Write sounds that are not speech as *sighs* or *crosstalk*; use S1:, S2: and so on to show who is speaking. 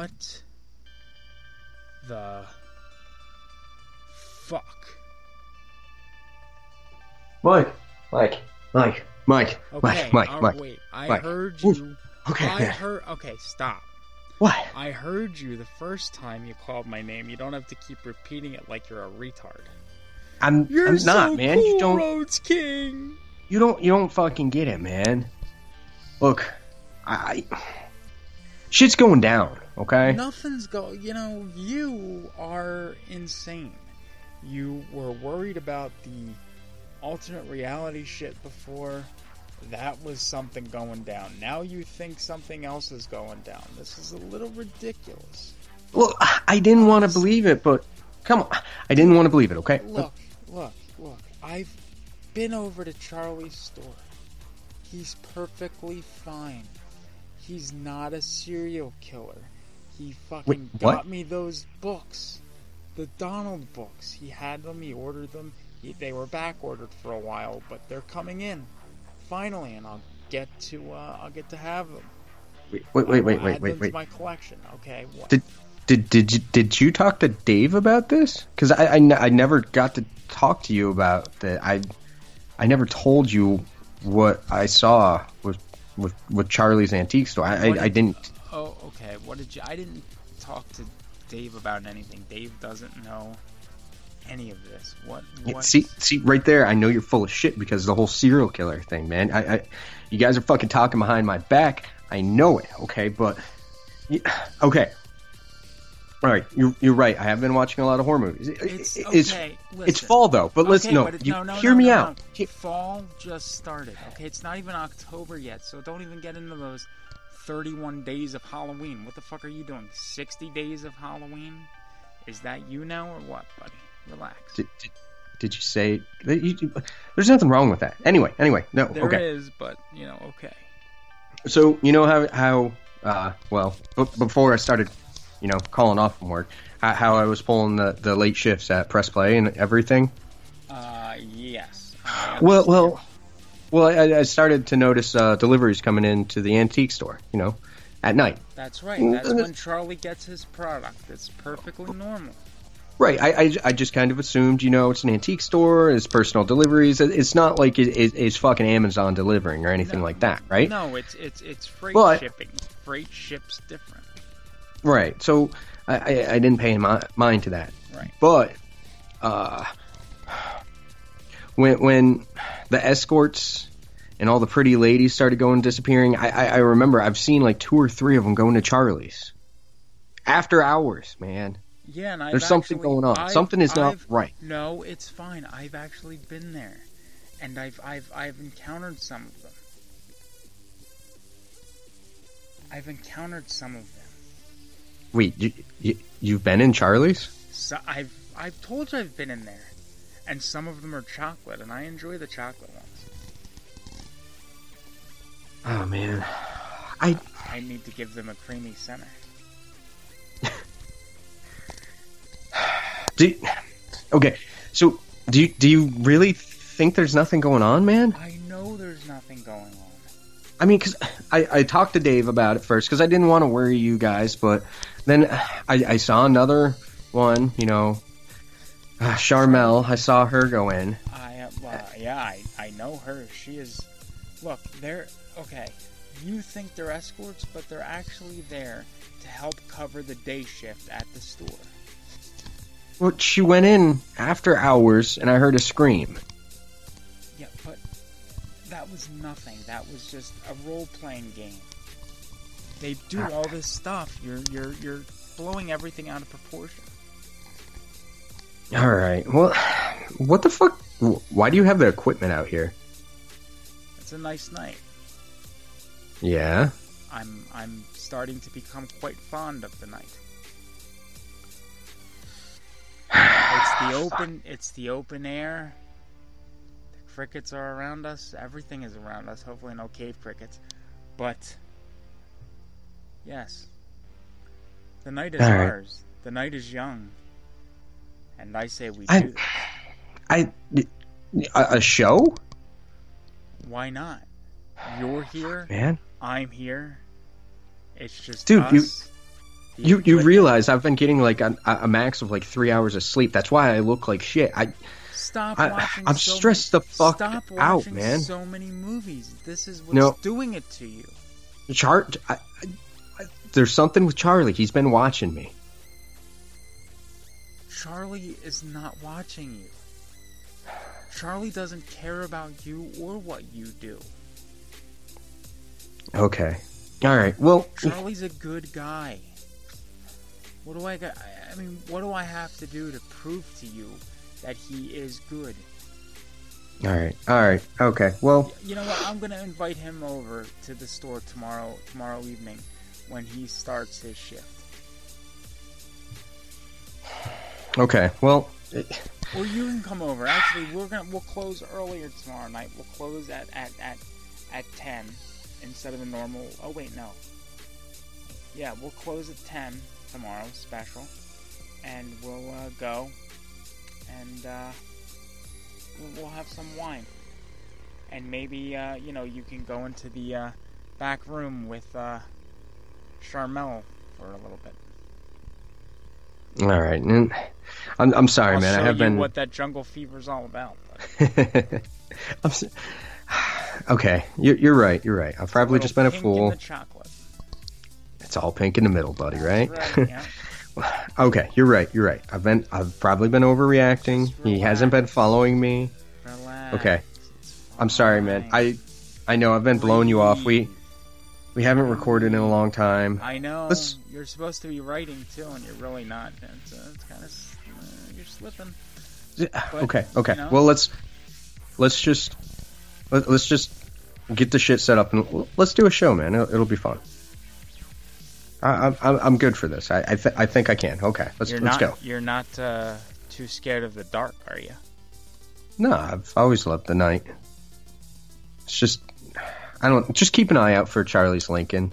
S1: What the fuck?
S2: Mike, Mike, Mike, Mike,
S1: Okay,
S2: Mike, Mike,
S1: uh,
S2: Mike.
S1: wait. I
S2: Mike.
S1: heard
S2: Oof.
S1: you.
S2: Okay,
S1: I
S2: yeah.
S1: heard. Okay, stop.
S2: What?
S1: I heard you the first time you called my name. You don't have to keep repeating it like you're a retard.
S2: I'm,
S1: You're
S2: I'm not,
S1: so
S2: man.
S1: cool,
S2: you don't,
S1: Rhodes King.
S2: you don't, you don't fucking get it, man. Look, I, shit's going down. Okay.
S1: Nothing's go. You know, you are insane. You were worried about the alternate reality shit before. That was something going down. Now you think something else is going down. This is a little ridiculous.
S2: Well, I didn't want to believe it, but come on, I didn't want to believe it. Okay.
S1: Look, look, look. I've been over to Charlie's store. He's perfectly fine. He's not a serial killer. He fucking
S2: Wait, what?
S1: got me those books. The Donald books. He had them, he ordered them. He, they were back ordered for a while, but they're coming in. Finally, and I'll get to uh, I'll get to have them.
S2: Wait, wait, wait, wait, wait, wait, wait.
S1: My collection, okay? What?
S2: Did did did you did you talk to Dave about this? Because I, I I never got to talk to you about that. I I never told you what I saw with with with Charlie's antique store. I I, I
S1: did-
S2: didn't.
S1: Oh, okay. What did you? I didn't talk to Dave about anything. Dave doesn't know any of this. What? what?
S2: See see right there. I know you're full of shit because the whole serial killer thing, man. I, I you guys are fucking talking behind my back. I know it. Okay, but okay. All right, you're, you're right. I have been watching a lot of horror movies. It-
S1: It's
S2: it- it's
S1: okay.
S2: it's fall though. But listen,
S1: Okay,
S2: no,
S1: but
S2: you
S1: no, no,
S2: hear
S1: no,
S2: me out.
S1: Fall just started. Okay, it's not even October yet, so don't even get into those 31 days of Halloween. What the fuck are you doing? 60 days of Halloween? Is that you now or what, buddy? Relax.
S2: Did, did, did you say you, there's nothing wrong with that? Anyway, anyway, no,
S1: There is,
S2: okay.
S1: but you know, okay.
S2: So you know how how uh, well b- before I started, you know, calling off from work, how, how I was pulling the, the late shifts at Press Play and everything.
S1: Uh, yes.
S2: Well, well, well, I, I started to notice uh, deliveries coming into the antique store. You know, at night.
S1: That's right. That's when Charlie gets his product. It's perfectly normal.
S2: Right. I, I, I just kind of assumed, you know, it's an antique store, it's personal deliveries. It's not like it, it, it's fucking Amazon delivering or anything
S1: No.
S2: like that, right?
S1: No, it's it's it's freight
S2: Well, I-
S1: shipping. Freight ships different.
S2: Right. So I, I, didn't pay mi- mind to that.
S1: Right.
S2: But uh, when when the escorts and all the pretty ladies started going disappearing, I, I, I remember I've seen like two or three of them going to Charlie's after hours. Man,
S1: Yeah, and I've
S2: There's something
S1: actually-
S2: going on.
S1: I've-
S2: Something is not
S1: I've-
S2: right.
S1: No, it's fine. I've actually been there, and I've I've I've encountered some of them. I've encountered some of them.
S2: wait, you, you you've been in Charlie's?
S1: So I've I've told you I've been in there, and some of them are chocolate, and I enjoy the chocolate ones.
S2: Oh man, I
S1: I need to give them a creamy center. *sighs*
S2: do. Okay, so do you, do you really think there's nothing going on, man?
S1: I know there's nothing going on.
S2: I mean, because I, I talked to Dave about it first because I didn't want to worry you guys, but then I, I saw another one, you know, uh, Charmel. I saw her go in.
S1: I uh, yeah, I, I know her. She is. Look, they're okay. You think they're escorts, but they're actually there to help cover the day shift at the store.
S2: Well, she went in after hours, and I heard a scream.
S1: Yeah, but that was nothing. That was just a role-playing game. They do all this stuff. You're you're you're blowing everything out of proportion.
S2: All right. Well, what the fuck? Why do you have the equipment out here?
S1: It's a nice night.
S2: Yeah.
S1: I'm I'm starting to become quite fond of the night. It's the open it's the open air. The crickets are around us. Everything is around us. Hopefully no cave crickets. But yes. The night is
S2: All right.
S1: ours. The night is young. And I say we
S2: I-
S1: do. this.
S2: I. A, a show,
S1: Why not? You're here.
S2: man.
S1: I'm here. It's just
S2: Dude,
S1: us.
S2: you- You you realize I've been getting like a, a max of like three hours of sleep. That's why I look like shit. I
S1: Stop
S2: I, I'm
S1: so
S2: stressed
S1: many,
S2: the fuck
S1: stop
S2: out,
S1: watching
S2: man.
S1: So many movies. This is what's
S2: No.
S1: doing it to you.
S2: Char. I, I, there's something with Charlie. He's been watching me.
S1: Charlie is not watching you. Charlie doesn't care about you or what you do.
S2: Okay. All right. Well,
S1: Charlie's a good guy. What do I got? I mean, what do I have to do to prove to you that he is good?
S2: all right. All right. Okay. Well,
S1: You know what? I'm gonna invite him over to the store tomorrow tomorrow evening when he starts his shift.
S2: Okay. Well,
S1: Or you can come over. Actually, we're gonna we'll close earlier tomorrow night. We'll close at at at at ten instead of the normal. Oh wait, no. Yeah, we'll close at ten tomorrow, special, and we'll uh, go and uh, we'll, have some wine, and maybe uh, you know you can go into the uh, back room with uh, Charmel for a little bit.
S2: all right. And I'm I'm sorry,
S1: I'll
S2: man. I have been.
S1: what that jungle fever's all about. *laughs*
S2: I'm s- *sighs* okay. You're, you're right. You're right. I've probably just been a fool.
S1: the chocolate.
S2: It's all pink in the middle, buddy. Right?
S1: Right, yeah. *laughs*
S2: okay. You're right. You're right. I've been. I've probably been overreacting. He hasn't been following me.
S1: Relax.
S2: Okay. I'm sorry, man. I I know I've been blowing you off. We we haven't recorded in a long time.
S1: I know.
S2: Let's-
S1: You're supposed to be writing too, and you're really not. It's, uh, it's kind of slipping. But,
S2: okay, okay.
S1: you know.
S2: Well, let's let's just let, let's just get the shit set up and let's do a show, man. It'll, it'll be fun. I, I'm I'm I'm good for this. I I, th- I think I can. Okay, let's
S1: You're
S2: let's
S1: not.
S2: go.
S1: You're not uh, too scared of the dark, are you?
S2: No, I've always loved the night. It's just I don't just keep an eye out for Charlie's Lincoln.